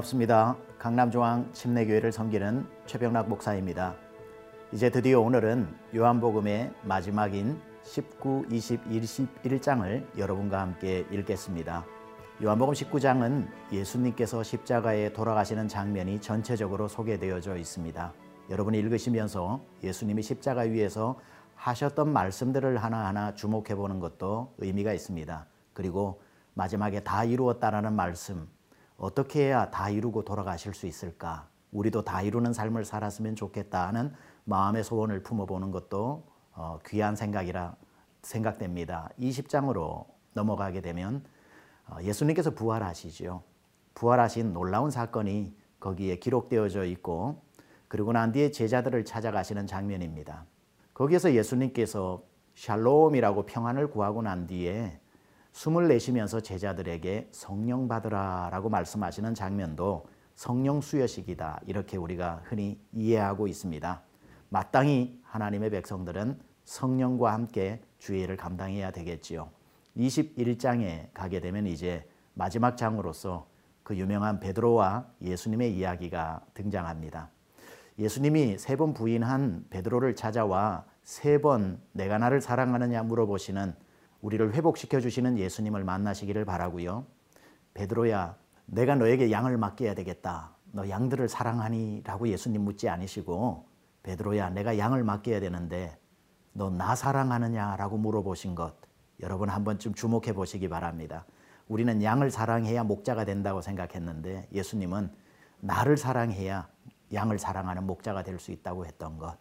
반갑습니다. 강남중앙 침례교회를 섬기는 최병락 목사입니다. 이제 드디어 오늘은 요한복음의 마지막인 19, 20, 21장을 여러분과 함께 읽겠습니다. 요한복음 19장은 예수님께서 십자가에 돌아가시는 장면이 전체적으로 소개되어져 있습니다. 여러분이 읽으시면서 예수님이 십자가 위에서 하셨던 말씀들을 하나하나 주목해 보는 것도 의미가 있습니다. 그리고 마지막에 다 이루었다라는 말씀, 어떻게 해야 다 이루고 돌아가실 수 있을까? 우리도 다 이루는 삶을 살았으면 좋겠다 하는 마음의 소원을 품어보는 것도 어, 귀한 생각이라 생각됩니다. 20장으로 넘어가게 되면 어, 예수님께서 부활하시죠. 부활하신 놀라운 사건이 거기에 기록되어져 있고 그리고 난 뒤에 제자들을 찾아가시는 장면입니다. 거기에서 예수님께서 샬롬이라고 평안을 구하고 난 뒤에 숨을 내쉬면서 제자들에게 성령 받으라라고 말씀하시는 장면도 성령 수여식이다 이렇게 우리가 흔히 이해하고 있습니다. 마땅히 하나님의 백성들은 성령과 함께 주의를 감당해야 되겠지요. 21장에 가게 되면 이제 마지막 장으로서 그 유명한 베드로와 예수님의 이야기가 등장합니다. 예수님이 세 번 부인한 베드로를 찾아와 세 번 내가 나를 사랑하느냐 물어보시는 우리를 회복시켜 주시는 예수님을 만나시기를 바라고요. 베드로야, 내가 너에게 양을 맡겨야 되겠다. 너 양들을 사랑하니라고 예수님 묻지 않으시고 베드로야, 내가 양을 맡겨야 되는데 너 나 사랑하느냐라고 물어보신 것 여러분 한 번쯤 주목해 보시기 바랍니다. 우리는 양을 사랑해야 목자가 된다고 생각했는데 예수님은 나를 사랑해야 양을 사랑하는 목자가 될 수 있다고 했던 것.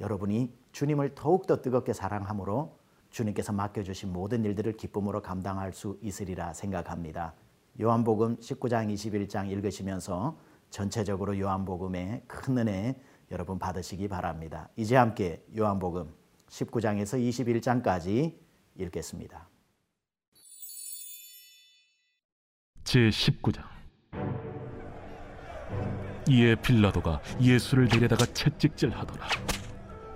여러분이 주님을 더욱더 뜨겁게 사랑함으로 주님께서 맡겨주신 모든 일들을 기쁨으로 감당할 수 있으리라 생각합니다. 요한복음 19장 21장 읽으시면서 전체적으로 요한복음의 큰 은혜 여러분 받으시기 바랍니다. 이제 함께 요한복음 19장에서 21장까지 읽겠습니다. 제 19장 이에 빌라도가 예수를 데려다가 채찍질하더라.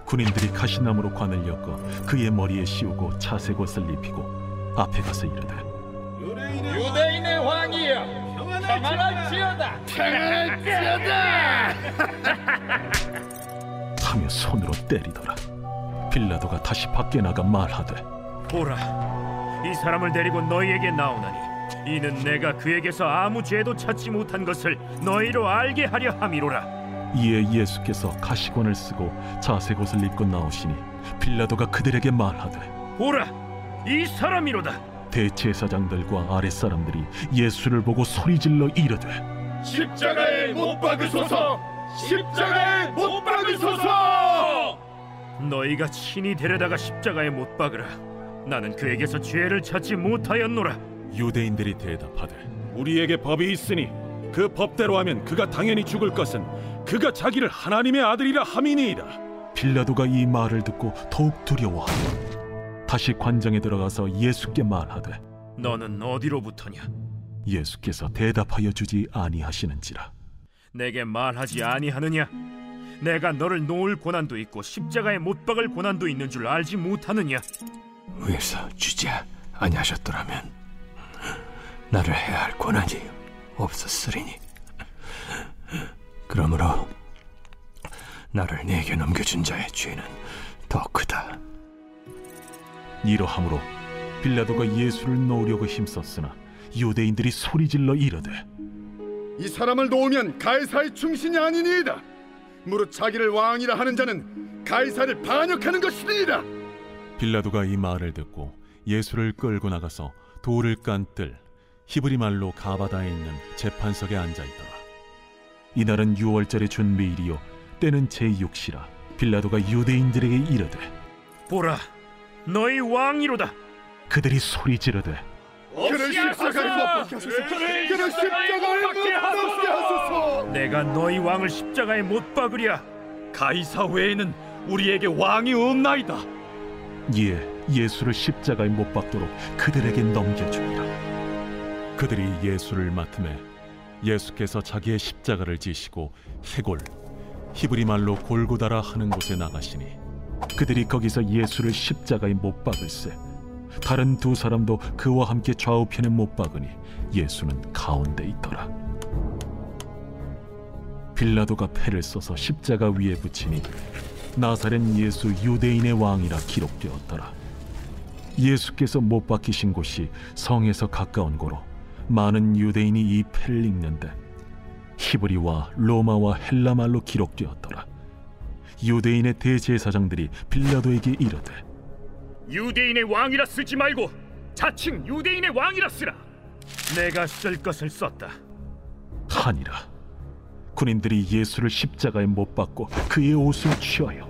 군인들이 가시나무로 관을 엮어 그의 머리에 씌우고 자색 옷을 입히고 앞에 가서 이르되 유대인의 왕이여 평안할지어다. 평안할지어다. 하며 손으로 때리더라. 빌라도가 다시 밖에 나가 말하되 보라, 이 사람을 데리고 너희에게 나오나니 이는 내가 그에게서 아무 죄도 찾지 못한 것을 너희로 알게 하려 함이로라. 이에 예수께서 가시관을 쓰고 자색 옷을 입고 나오시니 빌라도가 그들에게 말하되 보라, 이 사람이로다. 대제사장들과 아랫사람들이 예수를 보고 소리질러 이르되 십자가에 못 박으소서 십자가에 못 박으소서 너희가 친히 데려다가 십자가에 못 박으라. 나는 그에게서 죄를 찾지 못하였노라. 유대인들이 대답하되 우리에게 법이 있으니 그 법대로 하면 그가 당연히 죽을 것은 그가 자기를 하나님의 아들이라 함이니이다. 빌라도가 이 말을 듣고 더욱 두려워하고 다시 관장에 들어가서 예수께 말하되 너는 어디로부터냐? 예수께서 대답하여 주지 아니하시는지라 내게 말하지 아니하느냐? 내가 너를 놓을 고난도 있고 십자가에 못 박을 고난도 있는 줄 알지 못하느냐? 위에서 주지 아니하셨더라면 나를 해야 할 권한이 없었으리니 그러므로 나를 네게 넘겨준 자의 죄는 더 크다. 이러함으로 빌라도가 예수를 놓으려고 힘썼으나 유대인들이 소리질러 이르되 이 사람을 놓으면 가이사의 충신이 아니니이다. 무릇 자기를 왕이라 하는 자는 가이사를 반역하는 것이니이다. 빌라도가 이 말을 듣고 예수를 끌고 나가서 돌을 깐뜰 히브리 말로 가바다에 있는 재판석에 앉아 있더라. 이날은 유월절의 준비일이요. 때는 제6시라. 빌라도가 유대인들에게 이르되 보라, 너희 왕이로다. 그들이 소리 지르되 그를 십자가에 못 박게 하소서. 그를 십자가에 못 박게 하소서! 내가 너희 왕을 십자가에 못 박으랴. 가이사 외에는 우리에게 왕이 없나이다. 이에 예수를 십자가에 못 박도록 그들에게 넘겨주니라 그들이 예수를 맡음에 예수께서 자기의 십자가를 지시고 해골 히브리 말로 골고다라 하는 곳에 나가시니 그들이 거기서 예수를 십자가에 못 박을세 다른 두 사람도 그와 함께 좌우편에 못 박으니 예수는 가운데 있더라 빌라도가 패를 써서 십자가 위에 붙이니 나사렛 예수 유대인의 왕이라 기록되었더라. 예수께서 못 박히신 곳이 성에서 가까운 고로 많은 유대인이 이 패를 읽는데 히브리와 로마와 헬라 말로 기록되었더라. 유대인의 대제사장들이 빌라도에게 이르되 유대인의 왕이라 쓰지 말고 자칭 유대인의 왕이라 쓰라. 내가 쓸 것을 썼다. 하니라. 군인들이 예수를 십자가에 못 박고 그의 옷을 취하여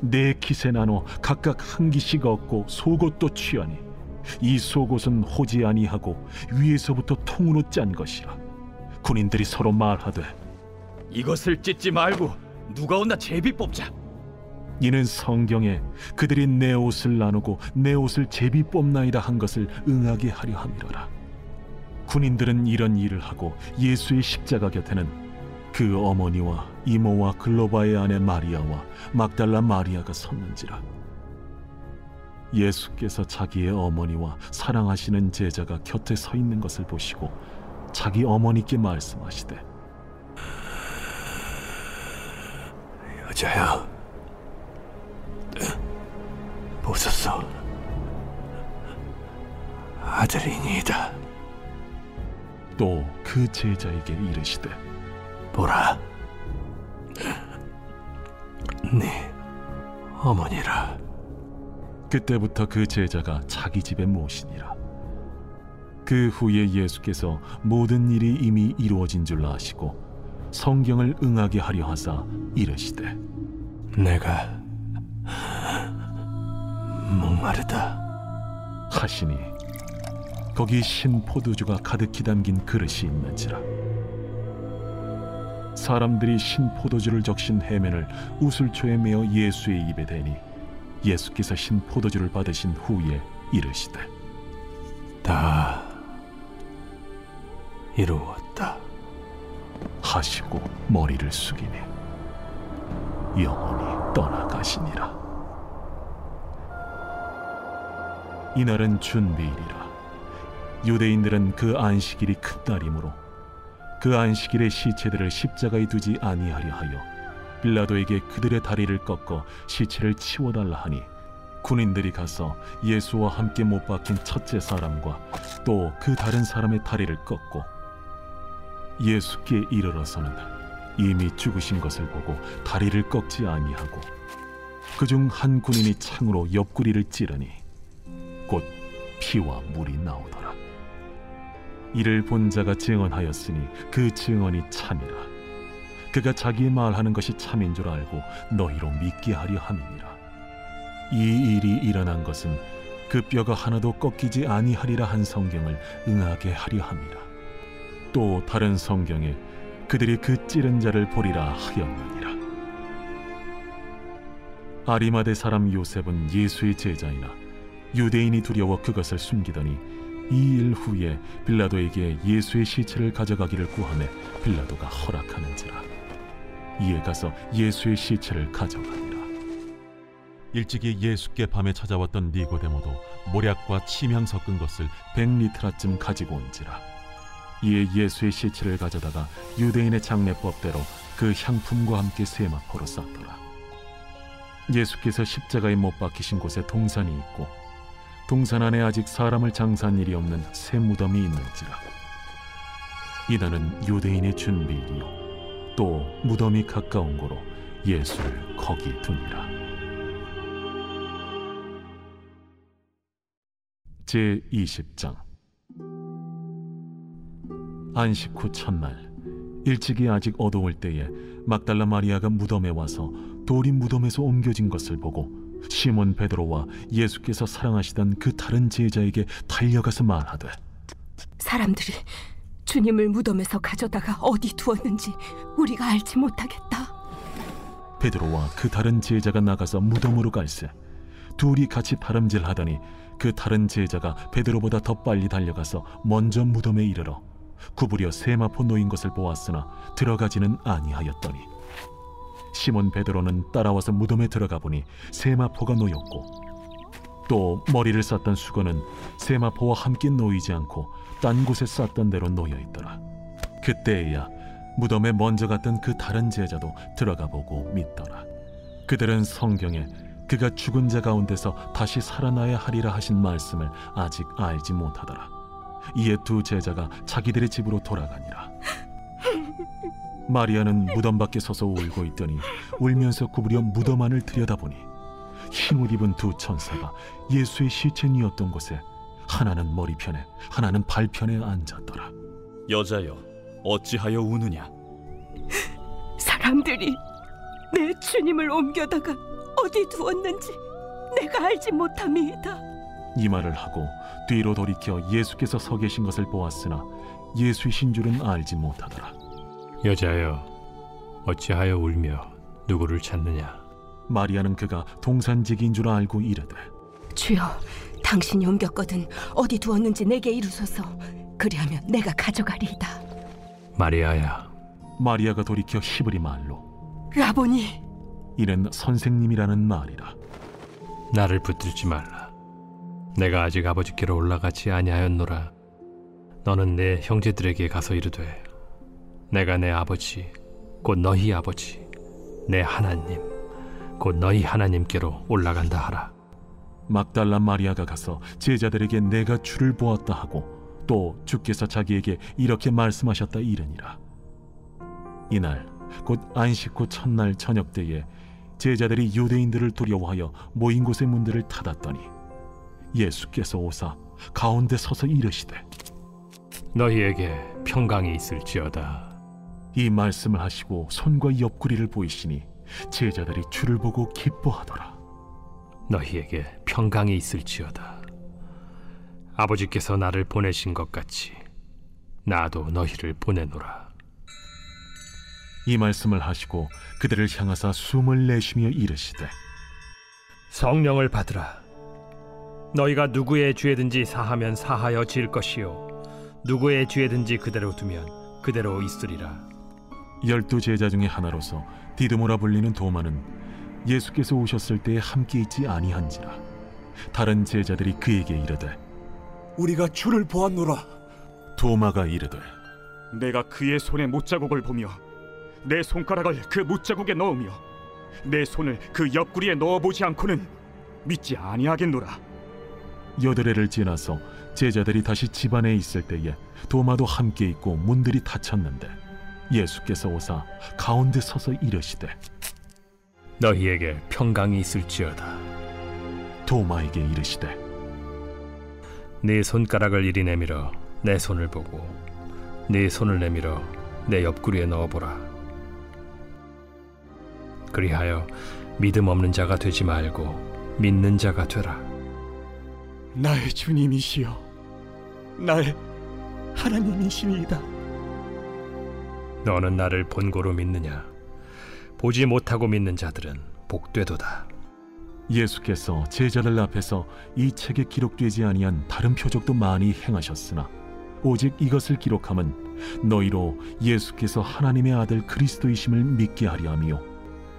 네 깃에 나눠 각각 한 깃씩 얻고 속옷도 취하니 이 속옷은 호지 아니하고 위에서부터 통으로 짠 것이라. 군인들이 서로 말하되 이것을 찢지 말고 누가 온나 제비 뽑자. 이는 성경에 그들이 내 옷을 나누고 내 옷을 제비 뽑나이다 한 것을 응하게 하려 함이로라. 군인들은 이런 일을 하고 예수의 십자가 곁에는 그 어머니와 이모와 글로바의 아내 마리아와 막달라 마리아가 섰는지라 예수께서 자기의 어머니와 사랑하시는 제자가 곁에 서 있는 것을 보시고 자기 어머니께 말씀하시되 여자야, 보소서, 아들이니이다. 또 그 제자에게 이르시되 보라, 네 어머니라. 그때부터 그 제자가 자기 집에 모시니라. 그 후에 예수께서 모든 일이 이미 이루어진 줄 아시고 성경을 응하게 하려 하사 이르시되 내가 목마르다. 하시니 거기 신 포도주가 가득히 담긴 그릇이 있는지라 사람들이 신 포도주를 적신 해면을 우슬초에 메어 예수의 입에 대니 예수께서 신 포도주를 받으신 후에 이르시되 다 이루었다. 하시고 머리를 숙이니 영원히 떠나가시니라 이날은 준비일이라 유대인들은 그 안식일이 큰 날이므로 그 안식일에 시체들을 십자가에 두지 아니하려 하여 빌라도에게 그들의 다리를 꺾어 시체를 치워달라 하니 군인들이 가서 예수와 함께 못 박힌 첫째 사람과 또 그 다른 사람의 다리를 꺾고 예수께 이르러서는 이미 죽으신 것을 보고 다리를 꺾지 아니하고 그중 한 군인이 창으로 옆구리를 찌르니 곧 피와 물이 나오더라. 이를 본 자가 증언하였으니 그 증언이 참이라 그가 자기 말하는 것이 참인 줄 알고 너희로 믿게 하려 함이니라 이 일이 일어난 것은 그 뼈가 하나도 꺾이지 아니하리라 한 성경을 응하게 하려 함이라 또 다른 성경에 그들이 그 찌른 자를 보리라 하였느니라. 아리마대 사람 요셉은 예수의 제자이나 유대인이 두려워 그것을 숨기더니 이 일 후에 빌라도에게 예수의 시체를 가져가기를 구하매 빌라도가 허락하는지라. 이에 가서 예수의 시체를 가져가니라. 일찍이 예수께 밤에 찾아왔던 니고데모도 모략과 침향 섞은 것을 백리트라쯤 가지고 온지라. 이에 예수의 시체를 가져다가 유대인의 장례법대로 그 향품과 함께 세마포로 쌌더라. 예수께서 십자가에 못 박히신 곳에 동산이 있고 동산 안에 아직 사람을 장사한 일이 없는 새 무덤이 있는지라. 이날은 유대인의 준비일이요 또 무덤이 가까운 고로 예수를 거기 두니라. 제 20장 안식 후 첫날 일찍이 아직 어두울 때에 막달라 마리아가 무덤에 와서 돌이 무덤에서 옮겨진 것을 보고 시몬 베드로와 예수께서 사랑하시던 그 다른 제자에게 달려가서 말하되 사람들이 주님을 무덤에서 가져다가 어디 두었는지 우리가 알지 못하겠다. 베드로와 그 다른 제자가 나가서 무덤으로 갈새 둘이 같이 다름질하더니 그 다른 제자가 베드로보다 더 빨리 달려가서 먼저 무덤에 이르러 구부려 세마포 놓인 것을 보았으나 들어가지는 아니하였더니 시몬 베드로는 따라와서 무덤에 들어가 보니 세마포가 놓였고 또 머리를 쌌던 수건은 세마포와 함께 놓이지 않고 딴 곳에 쌌던 대로 놓여 있더라 그때에야 무덤에 먼저 갔던 그 다른 제자도 들어가 보고 믿더라. 그들은 성경에 그가 죽은 자 가운데서 다시 살아나야 하리라 하신 말씀을 아직 알지 못하더라. 이에 두 제자가 자기들의 집으로 돌아가니라. 마리아는 무덤 밖에 서서 울고 있더니 울면서 구부려 무덤 안을 들여다보니 흰옷 입은 두 천사가 예수의 시체니었던 곳에 하나는 머리편에 하나는 발편에 앉았더라. 여자여, 어찌하여 우느냐? 사람들이 내 주님을 옮겨다가 어디 두었는지 내가 알지 못함이이다. 이 말을 하고 뒤로 돌이켜 예수께서 서 계신 것을 보았으나 예수이신 줄은 알지 못하더라. 여자여, 어찌하여 울며 누구를 찾느냐? 마리아는 그가 동산직인 줄 알고 이르되 주여, 당신이 옮겼거든 어디 두었는지 내게 이루소서. 그리하면 내가 가져가리이다. 마리아야, 마리아가 돌이켜 히브리 말로 라보니, 이는 선생님이라는 말이라. 나를 붙들지 말라. 내가 아직 아버지께로 올라가지 아니하였노라. 너는 내 형제들에게 가서 이르되 내가 내 아버지 곧 너희 아버지 내 하나님 곧 너희 하나님께로 올라간다 하라. 막달라 마리아가 가서 제자들에게 내가 주를 보았다 하고 또 주께서 자기에게 이렇게 말씀하셨다 이르니라. 이날 곧 안식 후 첫날 저녁 때에 제자들이 유대인들을 두려워하여 모인 곳의 문들을 닫았더니 예수께서 오사 가운데 서서 이르시되 너희에게 평강이 있을지어다. 이 말씀을 하시고 손과 옆구리를 보이시니 제자들이 주를 보고 기뻐하더라. 너희에게 평강이 있을지어다. 아버지께서 나를 보내신 것 같이 나도 너희를 보내노라. 이 말씀을 하시고 그들을 향하사 숨을 내쉬며 이르시되 성령을 받으라. 너희가 누구의 죄든지 사하면 사하여 질 것이요 누구의 죄든지 그대로 두면 그대로 있으리라. 열두 제자 중에 하나로서 디드모라 불리는 도마는 예수께서 오셨을 때에 함께 있지 아니한지라 다른 제자들이 그에게 이르되 우리가 주를 보았노라. 도마가 이르되 내가 그의 손에 못자국을 보며 내 손가락을 그 못자국에 넣으며 내 손을 그 옆구리에 넣어보지 않고는 믿지 아니하겠노라. 여드레를 지나서 제자들이 다시 집안에 있을 때에 도마도 함께 있고 문들이 닫혔는데 예수께서 오사 가운데 서서 이르시되 너희에게 평강이 있을지어다. 도마에게 이르시되 네 손가락을 이리 내밀어 내 손을 보고 네 손을 내밀어 내 옆구리에 넣어보라. 그리하여 믿음 없는 자가 되지 말고 믿는 자가 되라. 나의 주님이시여, 나의 하나님이시니이다. 너는 나를 본고로 믿느냐? 보지 못하고 믿는 자들은 복되도다. 예수께서 제자들 앞에서 이 책에 기록되지 아니한 다른 표적도 많이 행하셨으나 오직 이것을 기록함은 너희로 예수께서 하나님의 아들 그리스도이심을 믿게 하려 함이요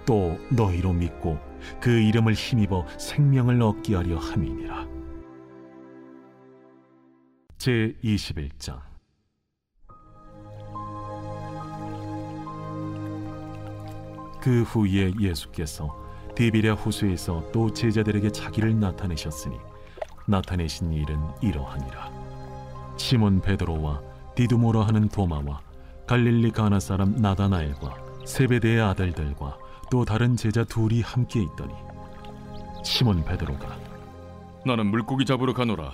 또 너희로 믿고 그 이름을 힘입어 생명을 얻게 하려 함이니라. 제 21장 그 후에 예수께서 디비랴 호수에서 또 제자들에게 자기를 나타내셨으니 나타내신 일은 이러하니라 시몬 베드로와 디두모라 하는 도마와 갈릴리 가나 사람 나다나엘과 세베대의 아들들과 또 다른 제자 둘이 함께 있더니 시몬 베드로가 나는 물고기 잡으러 가노라.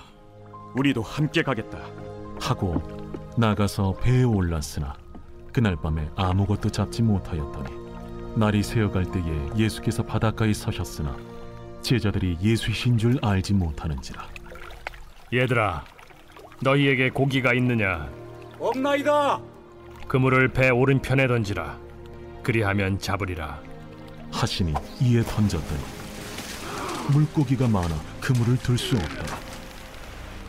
우리도 함께 가겠다. 하고 나가서 배에 올랐으나 그날 밤에 아무것도 잡지 못하였더니 날이 새어갈 때에 예수께서 바닷가에 서셨으나 제자들이 예수이신 줄 알지 못하는지라 얘들아, 너희에게 고기가 있느냐? 없나이다. 그물을 배 오른편에 던지라. 그리하면 잡으리라. 하시니 이에 던졌더니 물고기가 많아 그물을 들 수 없더라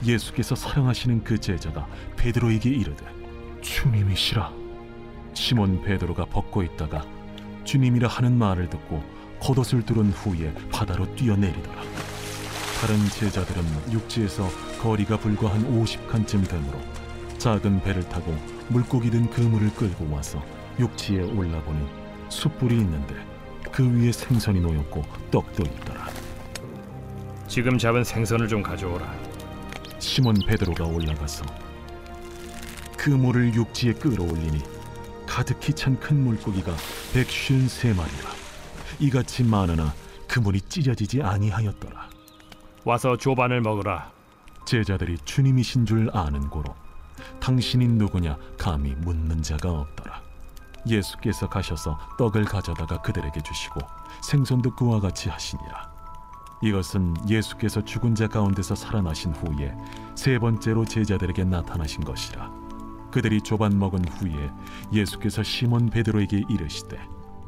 예수께서 사랑하시는 그 제자가 베드로에게 이르되 주님이시라 시몬 베드로가 벗고 있다가 주님이라 하는 말을 듣고 겉옷을 두른 후에 바다로 뛰어내리더라 다른 제자들은 육지에서 거리가 불과 한 50칸쯤 되므로 작은 배를 타고 물고기 든 그물을 끌고 와서 육지에 올라보니 숯불이 있는데 그 위에 생선이 놓였고 떡도 있더라. 지금 잡은 생선을 좀 가져오라. 시몬 베드로가 올라가서 그물을 육지에 끌어올리니 가득히 찬 큰 물고기가 백쉰 세 마리라. 이같이 많으나 그물이 찢어지지 아니하였더라. 와서 조반을 먹으라. 제자들이 주님이신 줄 아는 고로 당신이 누구냐 감히 묻는 자가 없더라. 예수께서 가셔서 떡을 가져다가 그들에게 주시고 생선도 그와 같이 하시니라. 이것은 예수께서 죽은 자 가운데서 살아나신 후에 세 번째로 제자들에게 나타나신 것이라. 그들이 조반 먹은 후에 예수께서 시몬 베드로에게 이르시되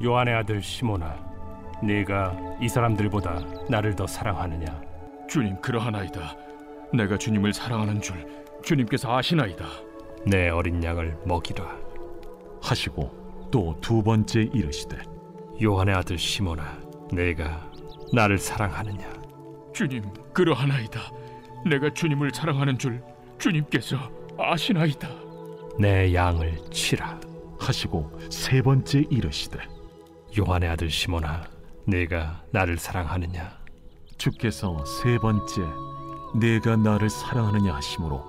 요한의 아들 시몬아, 네가 이 사람들보다 나를 더 사랑하느냐? 주님 그러하나이다. 내가 주님을 사랑하는 줄 주님께서 아시나이다. 내 어린 양을 먹이라. 하시고 또 두 번째 이르시되 요한의 아들 시몬아, 네가 나를 사랑하느냐? 주님 그러하나이다. 내가 주님을 사랑하는 줄 주님께서 아시나이다. 내 양을 치라. 하시고 세 번째 이르시되 요한의 아들 시몬아, 네가 나를 사랑하느냐? 주께서 세 번째 내가 나를 사랑하느냐 하심으로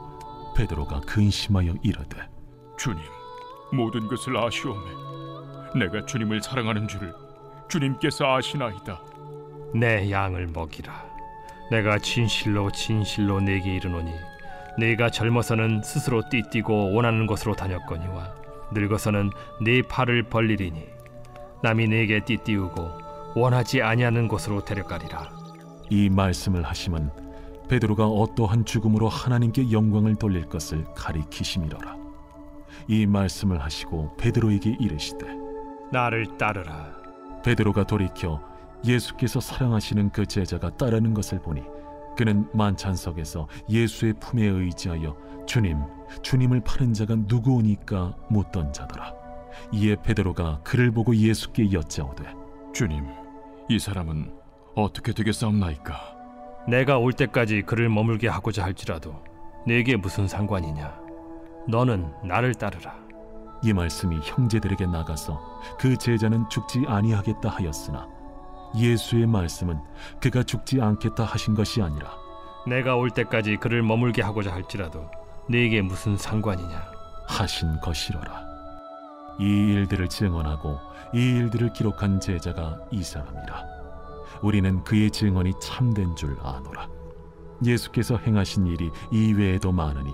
베드로가 근심하여 이르되 주님 모든 것을 아시오매. 내가 주님을 사랑하는 줄 주님께서 아시나이다. 내 양을 먹이라. 내가 진실로 진실로 네게 이르노니 네가 젊어서는 스스로 띠뛰고 원하는 곳으로 다녔거니와 늙어서는 네 팔을 벌리리니 남이 네게 띠띠우고 원하지 아니하는 곳으로 데려가리라. 이 말씀을 하심은 베드로가 어떠한 죽음으로 하나님께 영광을 돌릴 것을 가리키심이로라. 이 말씀을 하시고 베드로에게 이르시되 나를 따르라. 베드로가 돌이켜 예수께서 사랑하시는 그 제자가 따르는 것을 보니 그는 만찬석에서 예수의 품에 의지하여 주님, 주님을 파는 자가 누구오니까 묻던 자더라. 이에 베드로가 그를 보고 예수께 여짜오되 주님, 이 사람은 어떻게 되겠사옵나이까? 내가 올 때까지 그를 머물게 하고자 할지라도 네게 무슨 상관이냐? 너는 나를 따르라. 이 말씀이 형제들에게 나가서 그 제자는 죽지 아니하겠다 하였으나 예수의 말씀은 그가 죽지 않겠다 하신 것이 아니라 내가 올 때까지 그를 머물게 하고자 할지라도 네게 무슨 상관이냐? 하신 것이로라. 이 일들을 증언하고 이 일들을 기록한 제자가 이 사람이라. 우리는 그의 증언이 참된 줄 아노라. 예수께서 행하신 일이 이 외에도 많으니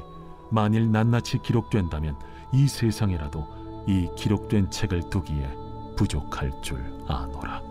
만일 낱낱이 기록된다면 이 세상에라도 이 기록된 책을 두기에 부족할 줄 아노라.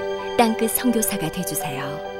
땅끝 성교사가 되주세요